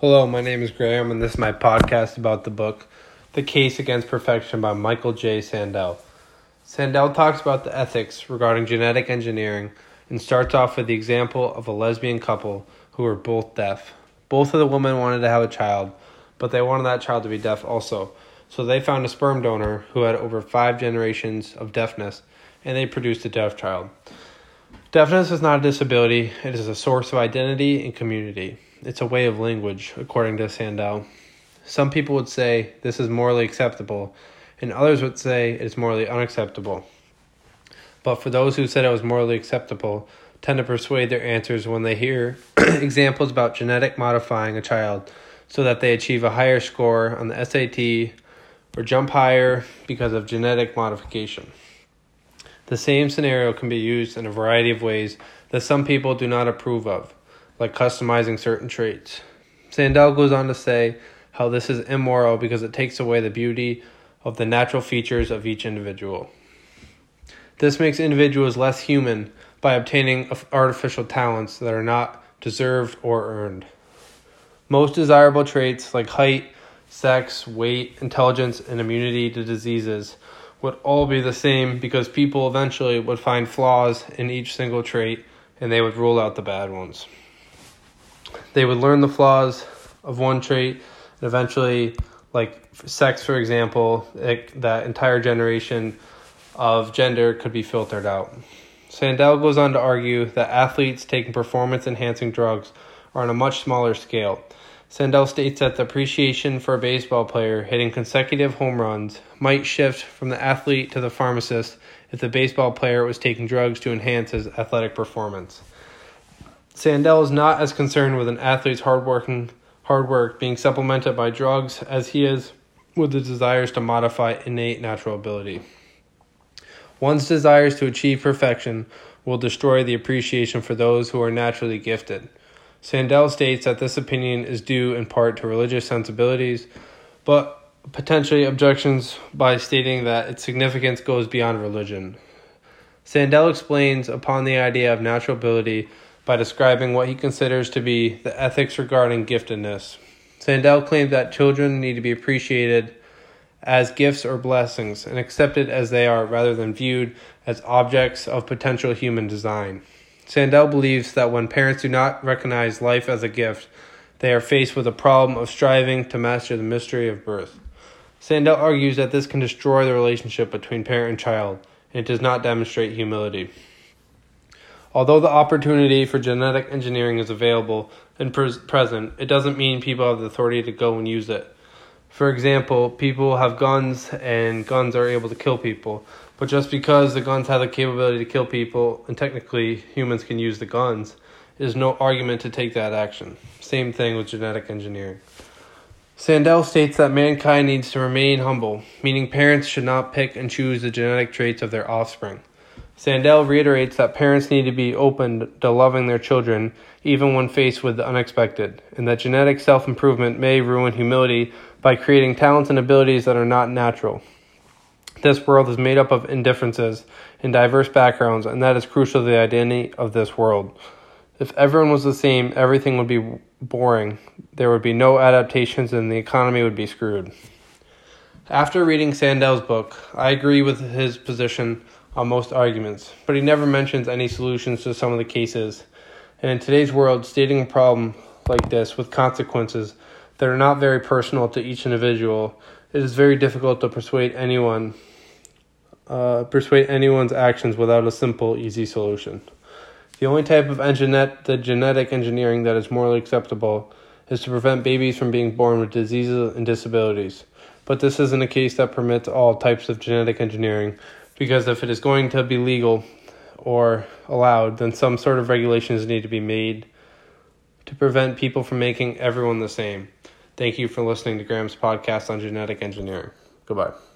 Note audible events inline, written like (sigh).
Hello, my name is Graham, and this is my podcast about the book The Case Against Perfection by Michael J. Sandel. Sandel talks about the ethics regarding genetic engineering and starts off with the example of a lesbian couple who were both deaf. Both of the women wanted to have a child, but they wanted that child to be deaf also. So they found a sperm donor who had over five generations of deafness, and they produced a deaf child. Deafness is not a disability, it is a source of identity and community. It's a way of language, according to Sandel. Some people would say this is morally acceptable, and others would say it is morally unacceptable. But for those who said it was morally acceptable, tend to persuade their answers when they hear (clears throat) examples about genetic modifying a child so that they achieve a higher score on the SAT or jump higher because of genetic modification. The same scenario can be used in a variety of ways that some people do not approve of like customizing certain traits. Sandel goes on to say how this is immoral because it takes away the beauty of the natural features of each individual. This makes individuals less human by obtaining artificial talents that are not deserved or earned. Most desirable traits like height, sex, weight, intelligence, and immunity to diseases would all be the same because people eventually would find flaws in each single trait and they would rule out the bad ones. They would learn the flaws of one trait and eventually like sex for example it, that entire generation of gender could be filtered out. Sandel goes on to argue that athletes taking performance enhancing drugs are on a much smaller scale sandel states that the appreciation for a baseball player hitting consecutive home runs might shift from the athlete to the pharmacist if the baseball player was taking drugs to enhance his athletic performance Sandel is not as concerned with an athlete's hard hard work being supplemented by drugs as he is with the desires to modify innate natural ability. One's desires to achieve perfection will destroy the appreciation for those who are naturally gifted. Sandel states that this opinion is due in part to religious sensibilities, but potentially objections by stating that its significance goes beyond religion. Sandel explains upon the idea of natural ability by describing what he considers to be the ethics regarding giftedness. Sandel claimed that children need to be appreciated as gifts or blessings and accepted as they are rather than viewed as objects of potential human design. Sandel believes that when parents do not recognize life as a gift, they are faced with a problem of striving to master the mystery of birth. Sandel argues that this can destroy the relationship between parent and child, and it does not demonstrate humility. Although the opportunity for genetic engineering is available and pres- present, it doesn't mean people have the authority to go and use it. For example, people have guns and guns are able to kill people, but just because the guns have the capability to kill people and technically humans can use the guns, is no argument to take that action. Same thing with genetic engineering. Sandel states that mankind needs to remain humble, meaning parents should not pick and choose the genetic traits of their offspring. Sandel reiterates that parents need to be open to loving their children even when faced with the unexpected, and that genetic self improvement may ruin humility by creating talents and abilities that are not natural. This world is made up of indifferences and diverse backgrounds, and that is crucial to the identity of this world. If everyone was the same, everything would be boring. There would be no adaptations, and the economy would be screwed. After reading Sandel's book, I agree with his position on most arguments, but he never mentions any solutions to some of the cases. And in today's world, stating a problem like this with consequences that are not very personal to each individual, it is very difficult to persuade anyone uh, persuade anyone's actions without a simple, easy solution. The only type of enginet- the genetic engineering that is morally acceptable is to prevent babies from being born with diseases and disabilities. But this isn't a case that permits all types of genetic engineering, because if it is going to be legal or allowed, then some sort of regulations need to be made to prevent people from making everyone the same. Thank you for listening to Graham's podcast on genetic engineering. Goodbye.